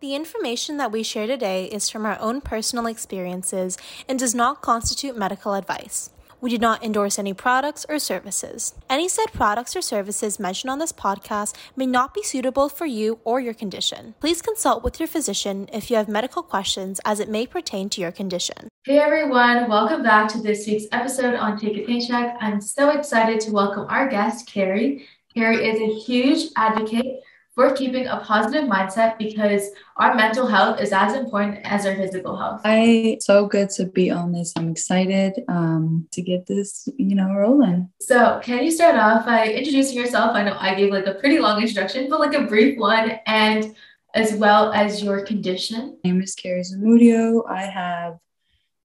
The information that we share today is from our own personal experiences and does not constitute medical advice. We do not endorse any products or services. Any said products or services mentioned on this podcast may not be suitable for you or your condition. Please consult with your physician if you have medical questions as it may pertain to your condition. Hey everyone, welcome back to this week's episode on Take a Paycheck. I'm so excited to welcome our guest, Carrie. Carrie is a huge advocate for keeping a positive mindset because our mental health is as important as our physical health. I so good to be on this. I'm excited um, to get this, you know, rolling. So, can you start off by introducing yourself? I know I gave like a pretty long introduction, but like a brief one, and as well as your condition. My name is Carrie Zamudio. I have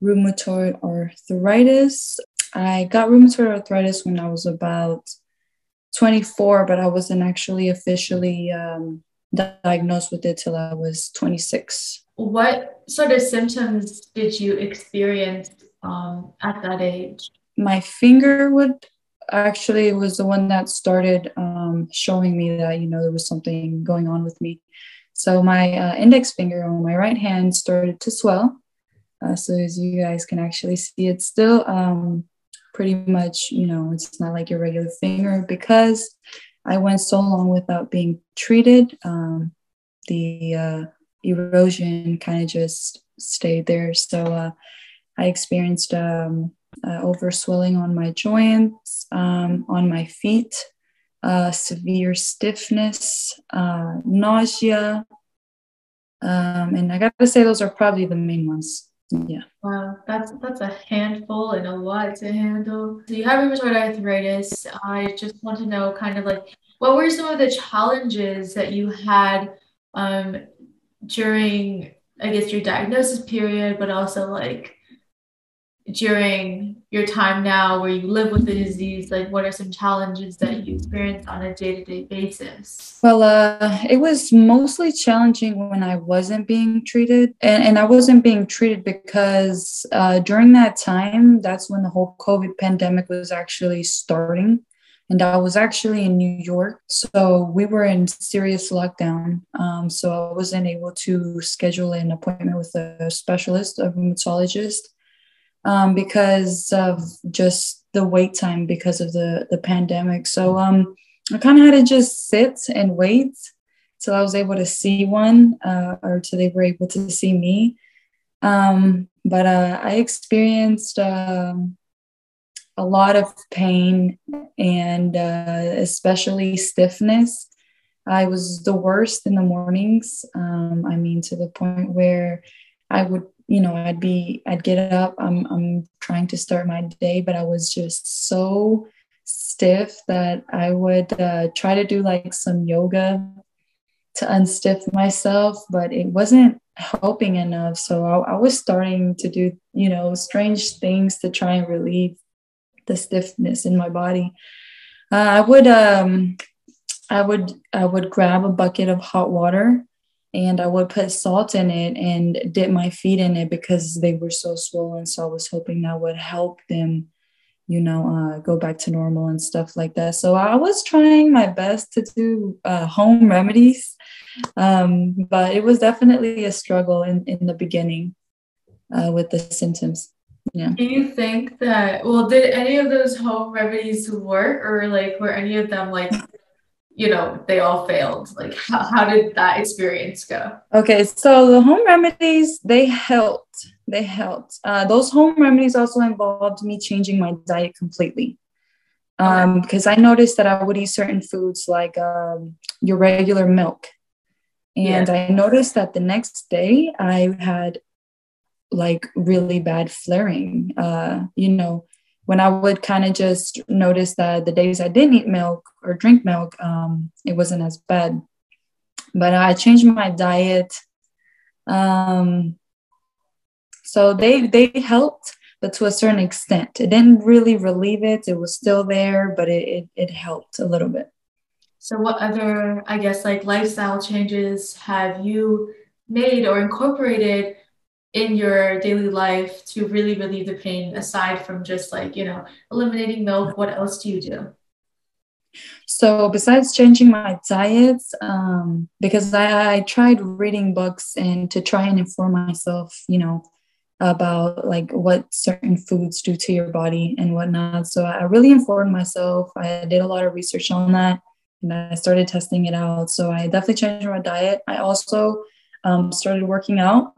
rheumatoid arthritis. I got rheumatoid arthritis when I was about 24, but I wasn't actually officially um, diagnosed with it till I was 26. What sort of symptoms did you experience um, at that age? My finger would actually was the one that started um, showing me that you know there was something going on with me. So my uh, index finger on my right hand started to swell. Uh, so as you guys can actually see, it's still um, pretty much, you know, it's not like your regular finger because I went so long without being treated. Um, the uh, erosion kind of just stayed there. So uh, I experienced um, uh, overswelling on my joints, um, on my feet, uh, severe stiffness, uh, nausea. Um, and I got to say, those are probably the main ones. Yeah. Wow, that's that's a handful and a lot to handle. So you have rheumatoid arthritis. I just want to know kind of like what were some of the challenges that you had um, during I guess your diagnosis period, but also like during your time now where you live with the disease like what are some challenges that you experience on a day-to-day basis? Well uh, it was mostly challenging when i wasn't being treated and, and i wasn't being treated because uh, during that time that's when the whole covid pandemic was actually starting and i was actually in new york so we were in serious lockdown um, so i wasn't able to schedule an appointment with a specialist a rheumatologist um, because of just the wait time because of the the pandemic. So um, I kind of had to just sit and wait till I was able to see one uh, or till they were able to see me. Um, but uh, I experienced um, a lot of pain and uh, especially stiffness. I was the worst in the mornings. Um, I mean, to the point where I would you know i'd be i'd get up i'm i'm trying to start my day but i was just so stiff that i would uh, try to do like some yoga to unstiff myself but it wasn't helping enough. So I, I was starting to do you know strange things to try and relieve the stiffness in my body. Uh, i would um i would i would grab a bucket of hot water and I would put salt in it and dip my feet in it because they were so swollen. So I was hoping that would help them, you know, uh, go back to normal and stuff like that. So I was trying my best to do uh, home remedies, um, but it was definitely a struggle in, in the beginning uh, with the symptoms. Yeah. Do you think that, well, did any of those home remedies work or like were any of them like you know they all failed. Like how, how did that experience go? Okay so the home remedies they helped. They helped. Uh, those home remedies also involved me changing my diet completely. Um, because i noticed that i would eat certain foods like um, your regular milk. And yeah. i noticed that the next day i had like really bad flaring. Uh, you know when I would kind of just notice that the days I didn't eat milk or drink milk, um, it wasn't as bad. But I changed my diet. Um, so they they helped, but to a certain extent. It didn't really relieve it. It was still there, but it, it, it helped a little bit. So what other, I guess, like lifestyle changes have you made or incorporated in your daily life to really relieve the pain aside from just like you know eliminating milk what else do you do So besides changing my diets, um, because I, I tried reading books and to try and inform myself, you know, about like what certain foods do to your body and whatnot. So I really informed myself. I did a lot of research on that and I started testing it out. So I definitely changed my diet. I also um, started working out,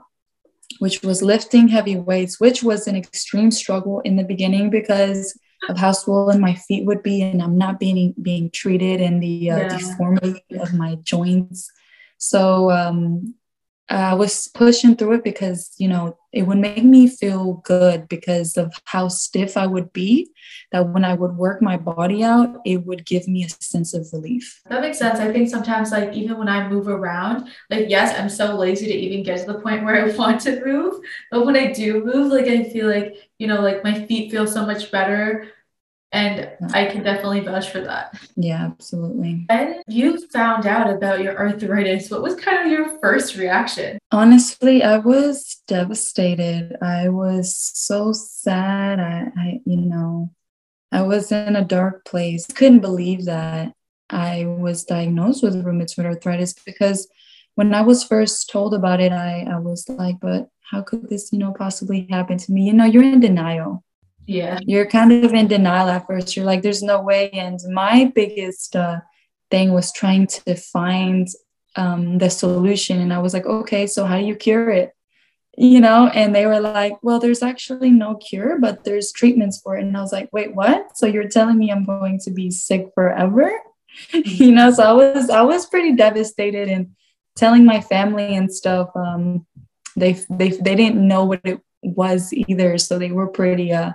which was lifting heavy weights, which was an extreme struggle in the beginning because of how swollen my feet would be, and I'm not being being treated and the uh, yeah. deformity of my joints. So um, I was pushing through it because you know it would make me feel good because of how stiff I would be. That when I would work my body out, it would give me a sense of relief. That makes sense. I think sometimes, like even when I move around, like yes, I'm so lazy to even get to the point where I want to move, but when I do move, like I feel like you know, like my feet feel so much better. And I can definitely vouch for that. Yeah, absolutely. When you found out about your arthritis, what was kind of your first reaction? Honestly, I was devastated. I was so sad. I, I you know, I was in a dark place. Couldn't believe that I was diagnosed with rheumatoid arthritis because when I was first told about it, I, I was like, but how could this, you know, possibly happen to me? You know, you're in denial yeah. You're kind of in denial at first. You're like there's no way. And my biggest uh, thing was trying to find um, the solution. And i was like okay so how do you cure it? You know? And they were like well there's actually no cure but there's treatments for it. And i was like wait what? So you're telling me i'm going to be sick forever? You know? So i was i was pretty devastated and telling my family and stuff um they they they didn't know what it was either. So they were pretty uh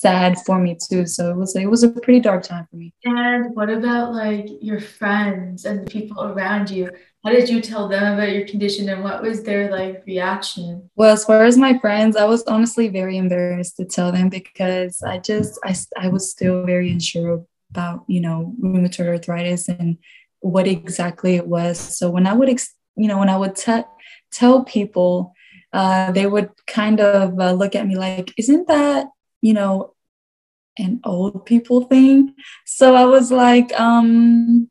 sad for me too. So it was it was a pretty dark time for me. And what about like your friends and the people around you? How did you tell them about your condition and what was their like reaction? Well, as far as my friends, I was honestly very embarrassed to tell them because I just I I was still very unsure about, you know, rheumatoid arthritis and what exactly it was. So when I would ex- you know, when I would t- tell people uh, they would kind of uh, look at me like, isn't that you know, an old people thing. So I was like, um,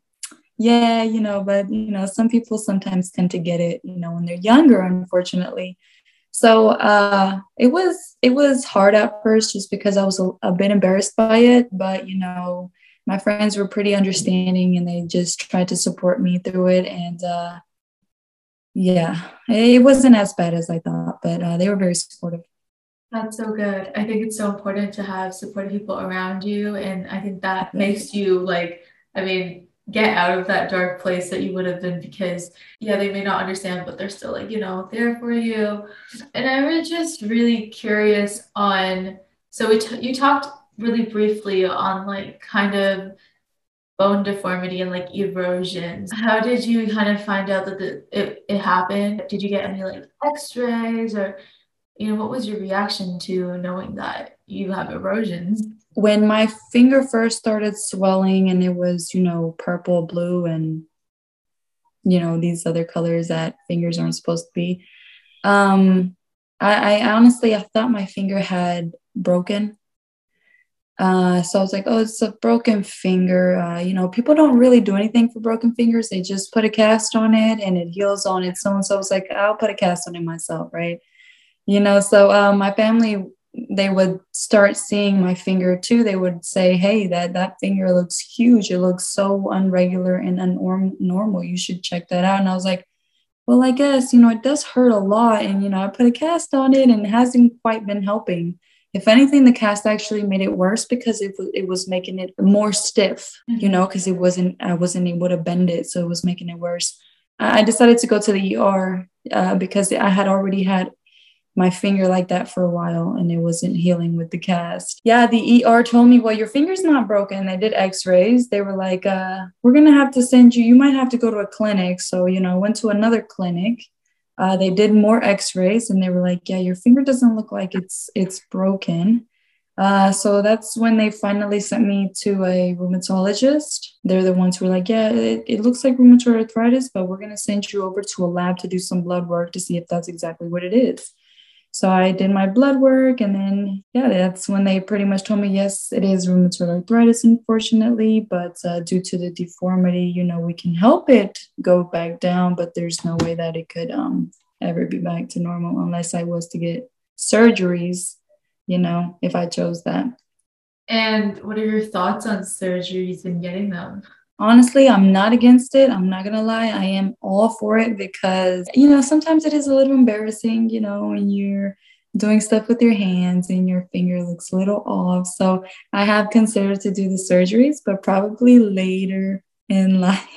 yeah, you know, but you know, some people sometimes tend to get it, you know, when they're younger, unfortunately. So uh, it was it was hard at first, just because I was a, a bit embarrassed by it. But you know, my friends were pretty understanding, and they just tried to support me through it. And uh, yeah, it wasn't as bad as I thought, but uh, they were very supportive. That's so good. I think it's so important to have supportive people around you. And I think that makes you like, I mean, get out of that dark place that you would have been because, yeah, they may not understand, but they're still like, you know, there for you. And I was just really curious on, so we t- you talked really briefly on like kind of bone deformity and like erosions. How did you kind of find out that the, it, it happened? Did you get any like x-rays or you know, what was your reaction to knowing that you have erosions? When my finger first started swelling and it was, you know, purple, blue, and, you know, these other colors that fingers aren't supposed to be, um, I, I honestly, I thought my finger had broken. Uh, so I was like, oh, it's a broken finger. Uh, you know, people don't really do anything for broken fingers. They just put a cast on it and it heals on its own. So I was like, I'll put a cast on it myself, right? You know so um, my family they would start seeing my finger too. They would say hey that that finger looks huge. It looks so unregular and unnormal you should check that out. And i was like well i guess you know it does hurt a lot and you know i put a cast on it and it hasn't quite been helping. If anything the cast actually made it worse because it, it was making it more stiff you mm-hmm. know because it wasn't i wasn't able to bend it so it was making it worse. I decided to go to the er uh, because i had already had my finger like that for a while and it wasn't healing with the cast. Yeah, the ER told me, well, your finger's not broken. They did x rays. They were like, uh, we're going to have to send you, you might have to go to a clinic. So, you know, I went to another clinic. Uh, they did more x rays and they were like, yeah, your finger doesn't look like it's it's broken. Uh, so that's when they finally sent me to a rheumatologist. They're the ones who were like, yeah, it, it looks like rheumatoid arthritis, but we're going to send you over to a lab to do some blood work to see if that's exactly what it is. So I did my blood work, and then yeah, that's when they pretty much told me yes, it is rheumatoid arthritis, unfortunately, but uh, due to the deformity, you know, we can help it go back down, but there's no way that it could um ever be back to normal unless I was to get surgeries, you know, if I chose that. And what are your thoughts on surgeries and getting them? Honestly, I'm not against it. I'm not gonna lie. I am all for it because, you know, sometimes it is a little embarrassing, you know, when you're doing stuff with your hands and your finger looks a little off. So I have considered to do the surgeries, but probably later in life.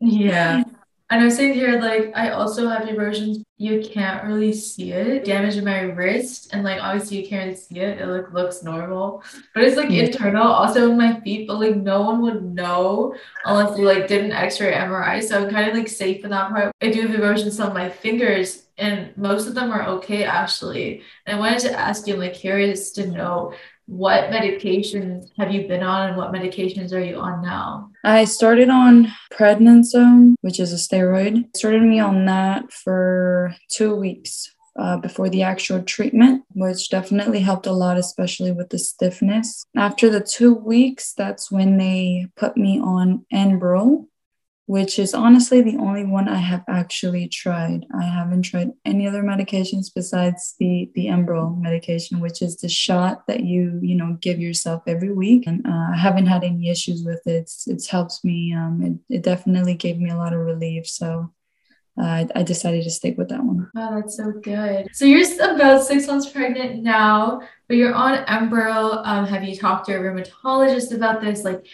Yeah. And I was saying here, like, I also have erosions. You can't really see it. Damage in my wrist, and like, obviously, you can't see it. It like looks normal, but it's like Yeah. internal, also in my feet. But like, no one would know unless you like did an X-ray MRI. So I'm kind of like safe in that part. I do have erosions on my fingers, and most of them are okay actually. And I wanted to ask you, I'm like, curious to know what medications have you been on, and what medications are you on now? I started on prednisone, which is a steroid. Started me on that for two weeks uh, before the actual treatment, which definitely helped a lot, especially with the stiffness. After the two weeks, that's when they put me on Enbrel, which is honestly the only one I have actually tried. I haven't tried any other medications besides the the Enbrel medication, which is the shot that you you know give yourself every week. And uh, I haven't had any issues with it. It's, it's helped me. Um, it, it definitely gave me a lot of relief. So uh, I, decided to stick with that one. Wow, that's so good. So you're about six months pregnant now, but you're on Enbrel. Um, have you talked to your rheumatologist about this? Like,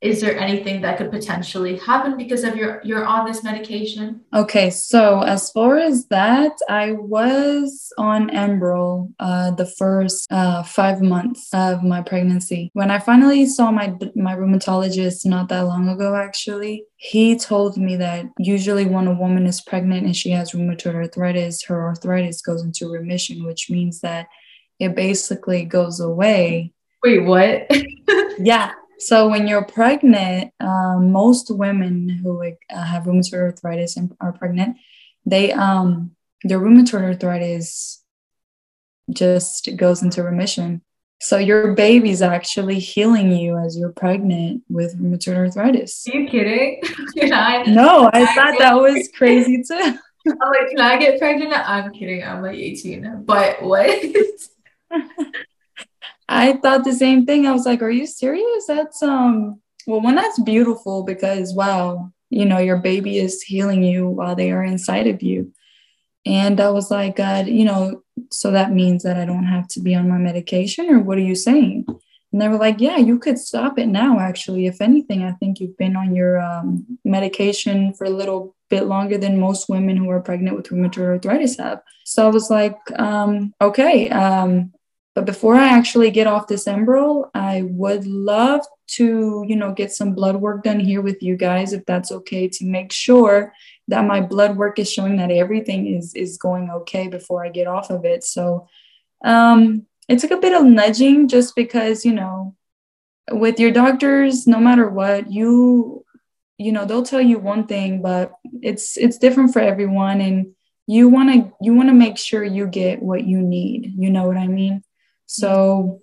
is there anything that could potentially happen because of your you're on this medication? Okay, so as far as that, I was on Enbrel uh, the first uh, five months of my pregnancy. When I finally saw my my rheumatologist not that long ago, actually, he told me that usually when a woman is pregnant and she has rheumatoid arthritis, her arthritis goes into remission, which means that it basically goes away Wait, what? yeah. So when you're pregnant, um, most women who like, uh, have rheumatoid arthritis and are pregnant, they um their rheumatoid arthritis just goes into remission. So your baby's actually healing you as you're pregnant with rheumatoid arthritis. Are you kidding? Can I? No, I thought that was crazy too. I'm like, can I get pregnant? I'm kidding. I'm like 18. But what? I thought the same thing. I was like, are you serious? That's um well one that's beautiful because wow, you know, your baby is healing you while they are inside of you. And I was like, God, you know, so that means that I don't have to be on my medication, or what are you saying? And they were like, Yeah, you could stop it now, actually. If anything, I think you've been on your um, medication for a little bit longer than most women who are pregnant with rheumatoid arthritis have. So I was like, um, Okay. Um, but before I actually get off this Enbrel, I would love to, you know, get some blood work done here with you guys, if that's okay, to make sure that my blood work is showing that everything is is going okay before I get off of it. So um, it took a bit of nudging just because, you know, with your doctors, no matter what, you you know, they'll tell you one thing, but it's it's different for everyone and you want to you want to make sure you get what you need. You know what I mean? So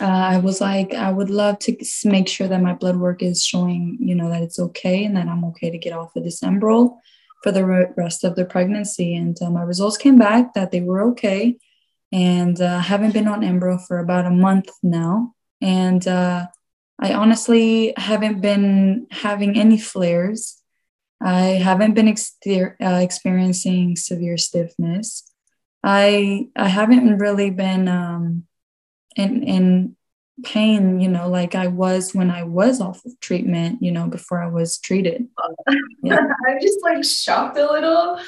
uh, I was like, I would love to make sure that my blood work is showing, you know, that it's okay and that I'm okay to get off of this Enbrel for the re- rest of the pregnancy. And uh, my results came back that they were okay. And uh, I haven't been on Enbrel for about a month now. And uh, I honestly haven't been having any flares. I haven't been exter- uh, experiencing severe stiffness. I I haven't really been um, in in pain, you know, like I was when I was off of treatment, you know, before I was treated. Yeah. I'm just like shocked a little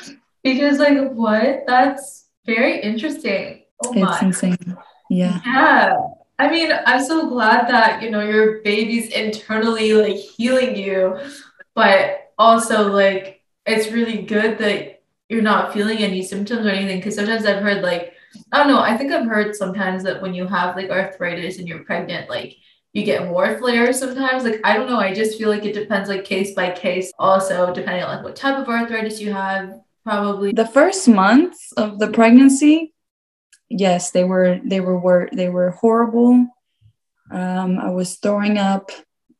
because like what? That's very interesting. Oh It's my. insane. Yeah. Yeah. I mean, I'm so glad that, you know, your baby's internally like healing you, but also like it's really good that you're not feeling any symptoms or anything. Because sometimes I've heard like, I don't know, I think I've heard sometimes that when you have like arthritis and you're pregnant, like you get more flares sometimes. Like, I don't know, I just feel like it depends like case by case, also depending on like what type of arthritis you have, probably the first months of the pregnancy yes they were they were, were they were horrible um, i was throwing up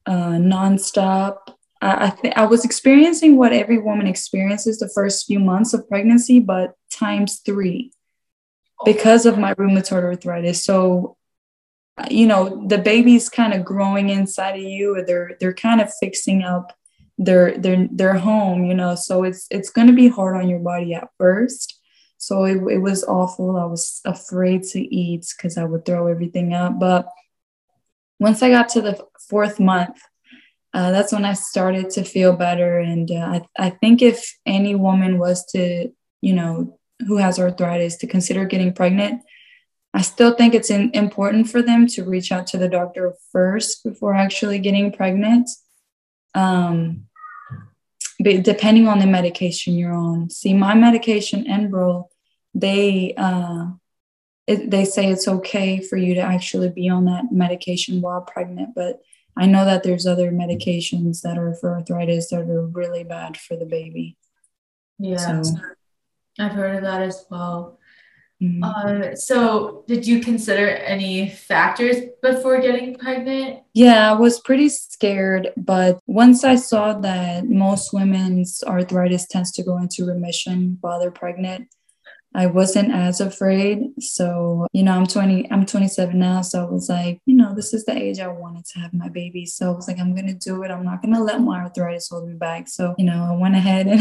uh, nonstop I, I, I was experiencing what every woman experiences the first few months of pregnancy but times three because of my rheumatoid arthritis. So you know the baby's kind of growing inside of you they're they're kind of fixing up their their their home you know so it's it's going to be hard on your body at first. So it, it was awful. I was afraid to eat because i would throw everything up. But once i got to the fourth month uh, that's when i started to feel better and uh, I, I think if any woman was to you know who has arthritis to consider getting pregnant I still think it's in, important for them to reach out to the doctor first before actually getting pregnant. Um, but depending on the medication you're on. See, my medication, Enbrel, they uh, it, they say it's okay for you to actually be on that medication while pregnant, but I know that there's other medications that are for arthritis that are really bad for the baby. Yeah, so, I've heard of that as well. Mm-hmm. Uh, so, did you consider any factors before getting pregnant? Yeah, I was pretty scared, but once I saw that most women's arthritis tends to go into remission while they're pregnant, I wasn't as afraid. So, you know, I'm 20, I'm 27 now. So I was like, you know, this is the age I wanted to have my baby. So I was like, I'm going to do it. I'm not going to let my arthritis hold me back. So, you know, I went ahead and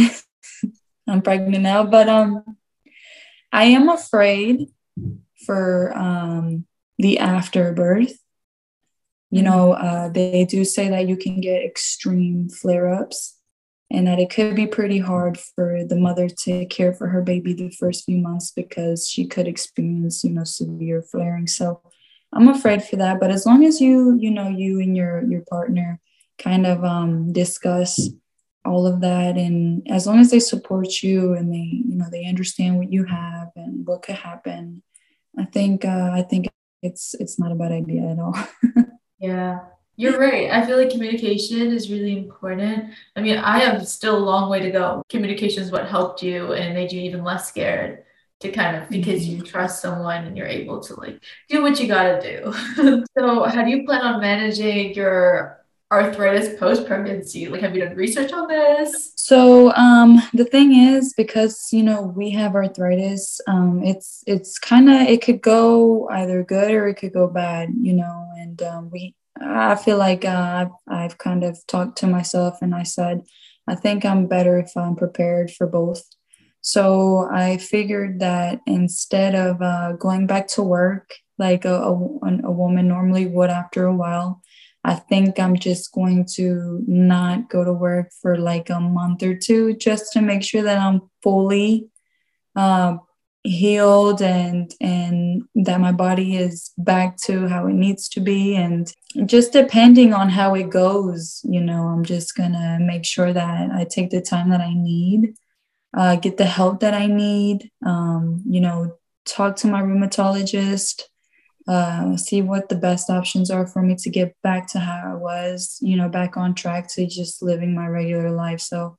I'm pregnant now. But, um, I am afraid for um, the afterbirth. You know, uh, they do say that you can get extreme flare ups and that it could be pretty hard for the mother to care for her baby the first few months because she could experience, you know, severe flaring. So I'm afraid for that. But as long as you, you know, you and your your partner kind of um, discuss all of that and as long as they support you and they you know they understand what you have and what could happen i think uh, i think it's it's not a bad idea at all yeah you're right i feel like communication is really important i mean i have still a long way to go communication is what helped you and made you even less scared to kind of because you mm-hmm. trust someone and you're able to like do what you got to do so how do you plan on managing your arthritis post pregnancy? Like, have you done research on this? So, um, the thing is, because you know we have arthritis, um, it's it's kind of it could go either good or it could go bad, you know. And um, we, I feel like uh, I've, kind of talked to myself, and I said, I think I'm better if I'm prepared for both. So I figured that instead of uh, going back to work like a, a, a woman normally would after a while, I think I'm just going to not go to work for like a month or two just to make sure that I'm fully uh, healed and and that my body is back to how it needs to be and just depending on how it goes you know i'm just gonna make sure that i take the time that i need uh, get the help that i need um, you know talk to my rheumatologist uh, see what the best options are for me to get back to how I was, you know, back on track to just living my regular life. So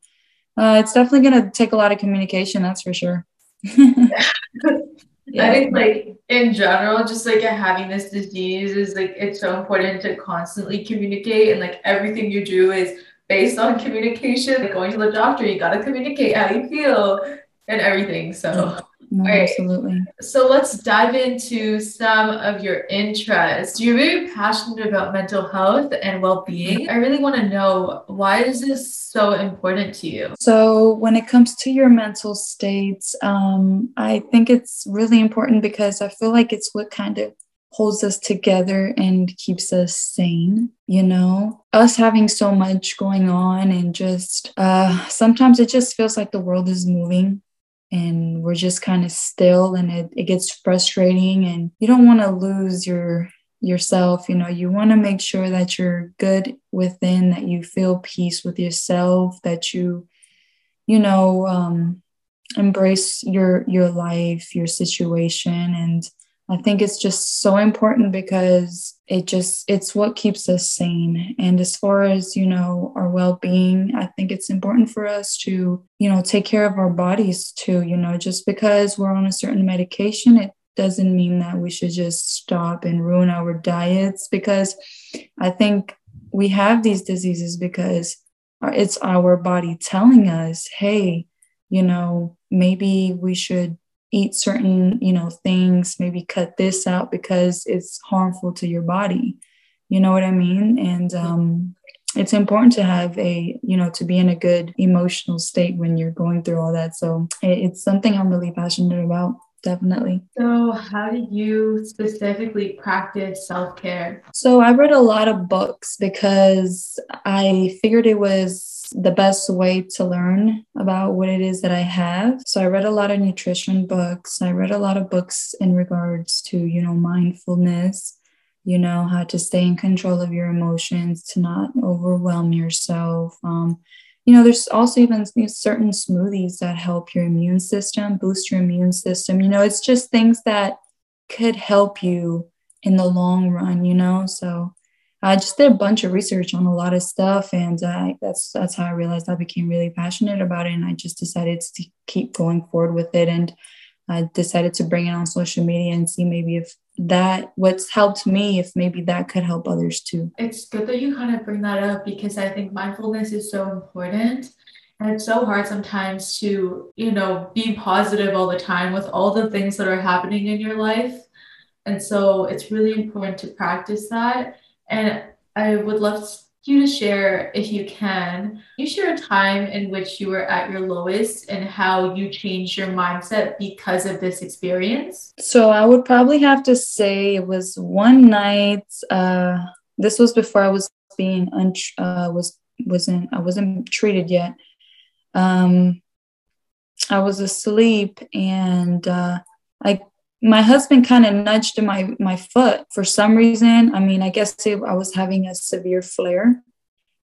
uh, it's definitely going to take a lot of communication, that's for sure. yeah. I think, like, in general, just like having this disease is like, it's so important to constantly communicate, and like everything you do is based on communication. Like going to the doctor, you got to communicate how you feel and everything. So, no, right. Absolutely. So let's dive into some of your interests. You're very passionate about mental health and well-being. I really want to know why is this so important to you? So when it comes to your mental states, um, I think it's really important because I feel like it's what kind of holds us together and keeps us sane you know us having so much going on and just uh sometimes it just feels like the world is moving and we're just kind of still and it, it gets frustrating and you don't want to lose your yourself you know you want to make sure that you're good within that you feel peace with yourself that you you know um embrace your your life your situation and I think it's just so important because it just it's what keeps us sane. And as far as, you know, our well-being, I think it's important for us to, you know, take care of our bodies too, you know, just because we're on a certain medication, it doesn't mean that we should just stop and ruin our diets because I think we have these diseases because it's our body telling us, hey, you know, maybe we should eat certain, you know, things, maybe cut this out because it's harmful to your body. You know what I mean? And um, it's important to have a, you know, to be in a good emotional state when you're going through all that. So it's something I'm really passionate about definitely. So, how do you specifically practice self care? So, I read a lot of books because I figured it was the best way to learn about what it is that I have. So, I read a lot of nutrition books. I read a lot of books in regards to, you know, mindfulness. You know, how to stay in control of your emotions, to not overwhelm yourself. Um, you know, there's also even certain smoothies that help your immune system, boost your immune system. You know, it's just things that could help you in the long run, you know? So I just did a bunch of research on a lot of stuff and uh, that's that's how I realized I became really passionate about it and I just decided to keep going forward with it and I decided to bring it on social media and see maybe if that what's helped me if maybe that could help others too. It's good that you kind of bring that up because i think mindfulness is so important. And it's so hard sometimes to you know be positive all the time with all the things that are happening in your life. And so it's really important to practice that. And i would love you to share, if you can, you share a time in which you were at your lowest and how you changed your mindset because of this experience? So I would probably have to say it was one night. Uh, this was before I was being un- uh, was wasn't I wasn't treated yet. Um, I was asleep and uh, I my husband kind of nudged my my foot for some reason. I mean, I guess it, I was having a severe flare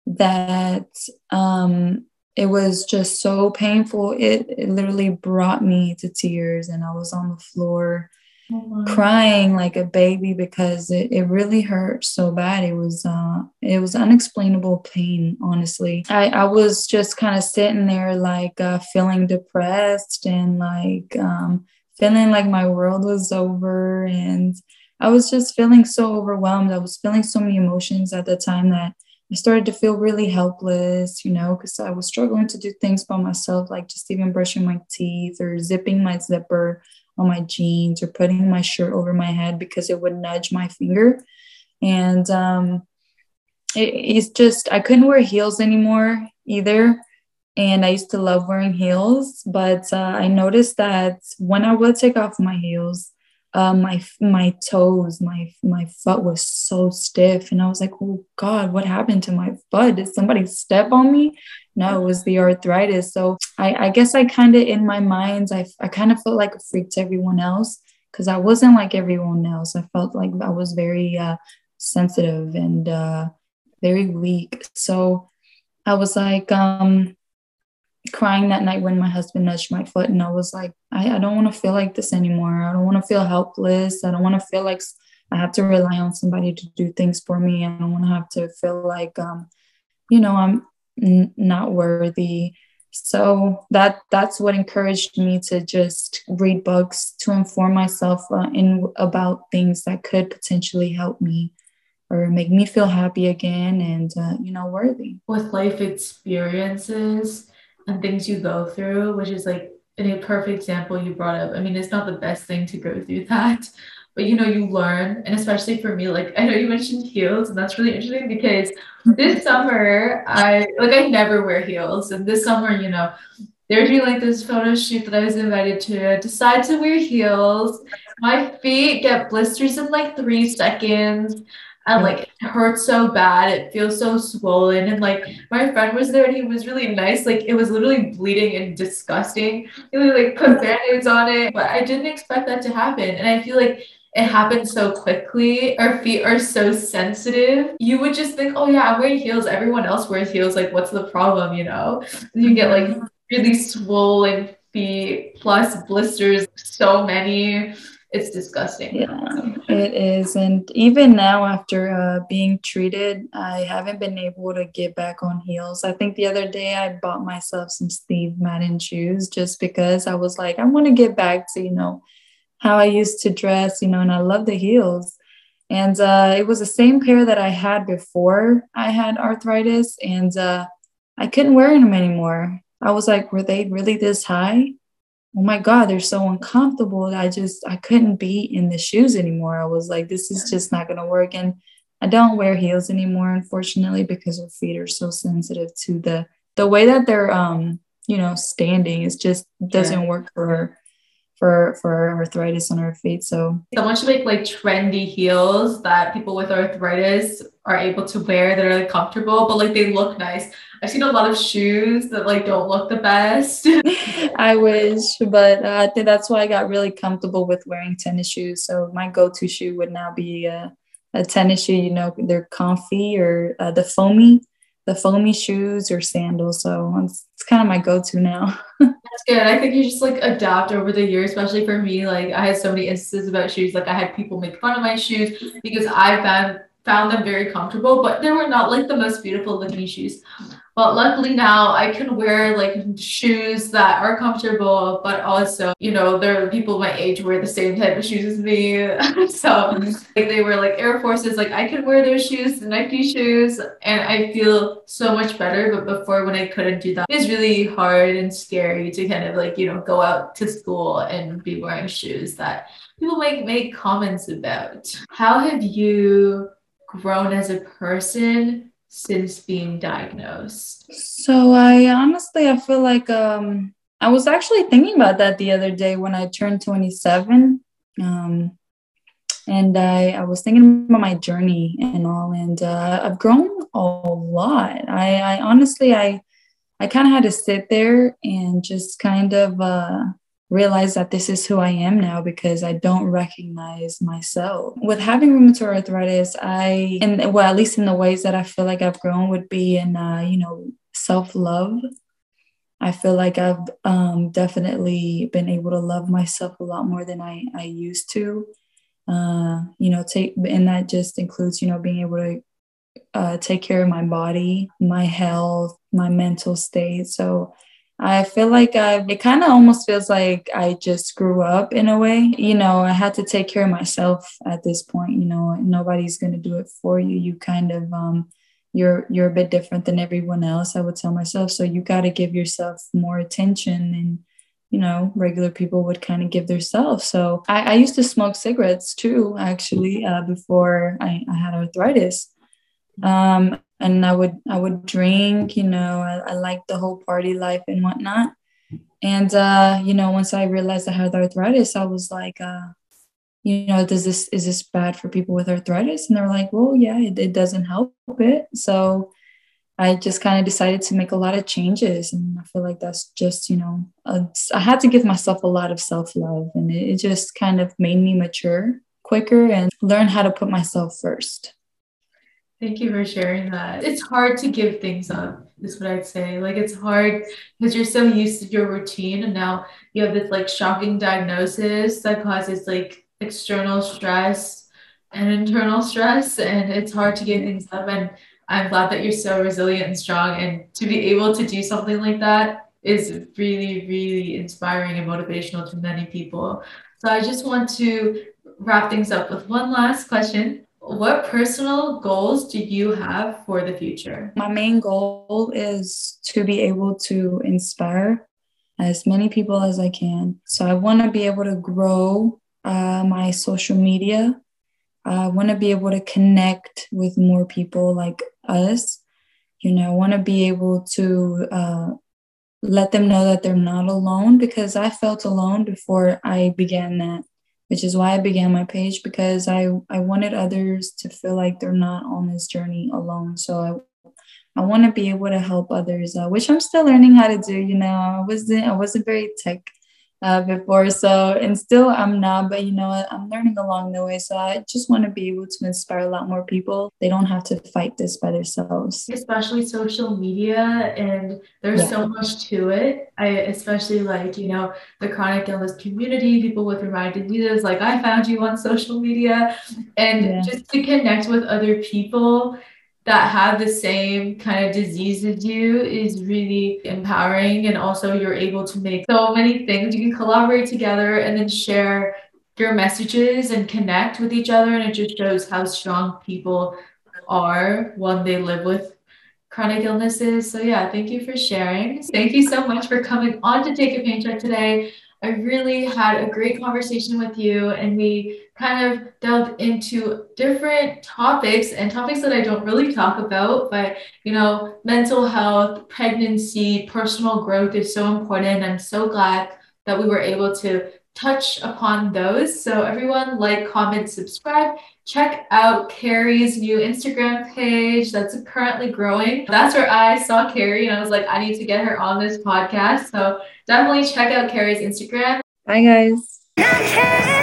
that um, it was just so painful. It, it literally brought me to tears, and I was on the floor oh, crying like a baby because it, it really hurt so bad. It was uh, it was unexplainable pain. Honestly, I I was just kind of sitting there like uh, feeling depressed and like. Um, feeling like my world was over and I was just feeling so overwhelmed. I was feeling so many emotions at the time that I started to feel really helpless, you know, because I was struggling to do things by myself, like just even brushing my teeth or zipping my zipper on my jeans or putting my shirt over my head because it would nudge my finger. And um, it, it's just, I couldn't wear heels anymore either and I used to love wearing heels. But uh, I noticed that when I would take off my heels, uh, my my toes, my my foot was so stiff, and I was like, "Oh God, what happened to my foot? Did somebody step on me?" No, it was the arthritis. So I, I guess I kind of in my mind, I I kind of felt like a freak to everyone else because I wasn't like everyone else. I felt like I was very uh, sensitive and uh, very weak. So I was like, um, crying that night when my husband nudged my foot and i was like i, I don't want to feel like this anymore. I don't want to feel helpless. I don't want to feel like i have to rely on somebody to do things for me. I don't want to have to feel like um you know i'm n- not worthy. So that that's what encouraged me to just read books to inform myself uh, in about things that could potentially help me or make me feel happy again and uh, you know worthy. With life experiences and things you go through, which is like a perfect example you brought up. I mean, it's not the best thing to go through that, but you know, you learn. And especially for me, like I know you mentioned heels, and that's really interesting because this summer I like I never wear heels. And this summer, you know, doing like this photo shoot that I was invited to. I decide to wear heels. My feet get blisters in like three seconds and like it hurts so bad. It feels so swollen. And like my friend was there and he was really nice. Like it was literally bleeding and disgusting. He like put band-aids on it. But I didn't expect that to happen. And I feel like it happens so quickly. Our feet are so sensitive. You would just think, oh yeah, I'm wearing heels. Everyone else wears heels. Like, what's the problem? You know? You get like mm-hmm. really swollen feet plus blisters, so many it's disgusting. Yeah, it is. And even now, after uh, being treated, I haven't been able to get back on heels. I think the other day I bought myself some Steve Madden shoes just because I was like, I want to get back to, you know, how I used to dress, you know, and I love the heels. And uh, it was the same pair that I had before I had arthritis, and uh, I couldn't wear them anymore. I was like, were they really this high? Oh my god they're so uncomfortable i just i couldn't be in the shoes anymore. I was like this is just not going to work. And i don't wear heels anymore unfortunately because her feet are so sensitive to the the way that they're um you know standing. Is just doesn't yeah. work for her for for arthritis on her feet. So someone should make like trendy heels that people with arthritis are able to wear that are like comfortable but like they look nice I've seen a lot of shoes that like don't look the best. I wish, but uh, I think that's why I got really comfortable with wearing tennis shoes. So my go-to shoe would now be a, a tennis shoe. You know, they're comfy or uh, the foamy, the foamy shoes or sandals. So it's, it's kind of my go-to now. That's good. I think you just like adapt over the years, especially for me. Like I had so many instances about shoes. Like I had people make fun of my shoes because I've found found them very comfortable, but they were not like the most beautiful looking shoes. But luckily now I can wear like shoes that are comfortable, but also, you know, there are people my age wear the same type of shoes as me. so like they were like Air Forces, like I can wear those shoes, the Nike shoes, and I feel so much better. But before when I couldn't do that, it's really hard and scary to kind of like, you know, go out to school and be wearing shoes that people might make comments about. How have you grown as a person since being diagnosed? So I honestly I feel like um I was actually thinking about that the other day when I turned 27. Um and I, I was thinking about my journey and all and uh, I've grown a lot. I, I honestly I I kind of had to sit there and just kind of uh realize that this is who I am now because I don't recognize myself. With having rheumatoid arthritis, I, and well, at least in the ways that I feel like I've grown would be in, uh, you know, self love. I feel like I've um, definitely been able to love myself a lot more than I, I used to. Uh, you know, take, and that just includes, you know, being able to uh, take care of my body, my health, my mental state. So, I feel like I it kind of almost feels like I just grew up in a way. You know, I had to take care of myself at this point, you know, nobody's going to do it for you. You kind of um you're you're a bit different than everyone else, I would tell myself. So you got to give yourself more attention than you know regular people would kind of give themselves. So I, I used to smoke cigarettes too, actually, uh, before I, I had arthritis. Um, and I would I would drink, you know, I, I liked the whole party life and whatnot. And uh, you know, once I realized I had arthritis, I was like, uh, you know, does this is this bad for people with arthritis? And they're like, well, yeah, it, it doesn't help it. So I just kind of decided to make a lot of changes, and I feel like that's just you know, a, I had to give myself a lot of self love, and it, it just kind of made me mature quicker and learn how to put myself first. Thank you for sharing that. It's hard to give things up, is what I'd say. Like it's hard because you're so used to your routine and now you have this like shocking diagnosis that causes like external stress and internal stress and it's hard to give things up and I'm glad that you're so resilient and strong and to be able to do something like that is really really inspiring and motivational to many people. So I just want to wrap things up with one last question what personal goals do you have for the future? My main goal is to be able to inspire as many people as I can. So I want to be able to grow uh, my social media. I want to be able to connect with more people like us. You know, I want to be able to uh, let them know that they're not alone because I felt alone before I began that which is why I began my page because I, I wanted others to feel like they're not on this journey alone. So I, I want to be able to help others, uh, which I'm still learning how to do. You know, I wasn't I wasn't very tech uh, before. So, and still I'm not, but you know what? I'm learning along the way. So I just want to be able to inspire a lot more people. They don't have to fight this by themselves. Especially social media, and there's Yeah. so much to it. I especially like, you know, the chronic illness community, people with rheumatic diseases. Like I found you on social media, and Yeah. just to connect with other people that have the same kind of disease as you is really empowering. And also, you're able to make so many things. You can collaborate together and then share your messages and connect with each other. And it just shows how strong people are when they live with chronic illnesses. So, yeah, thank you for sharing. Thank you so much for coming on to Take a Paycheck today. I really had a great conversation with you, and we kind of delved into different topics and topics that I don't really talk about. But, you know, mental health, pregnancy, personal growth is so important. I'm so glad that we were able to touch upon those. So, everyone, like, comment, subscribe. Check out Carrie's new Instagram page that's currently growing. That's where I saw Carrie, and I was like, I need to get her on this podcast. So, definitely check out Carrie's Instagram. Bye, guys. Not care.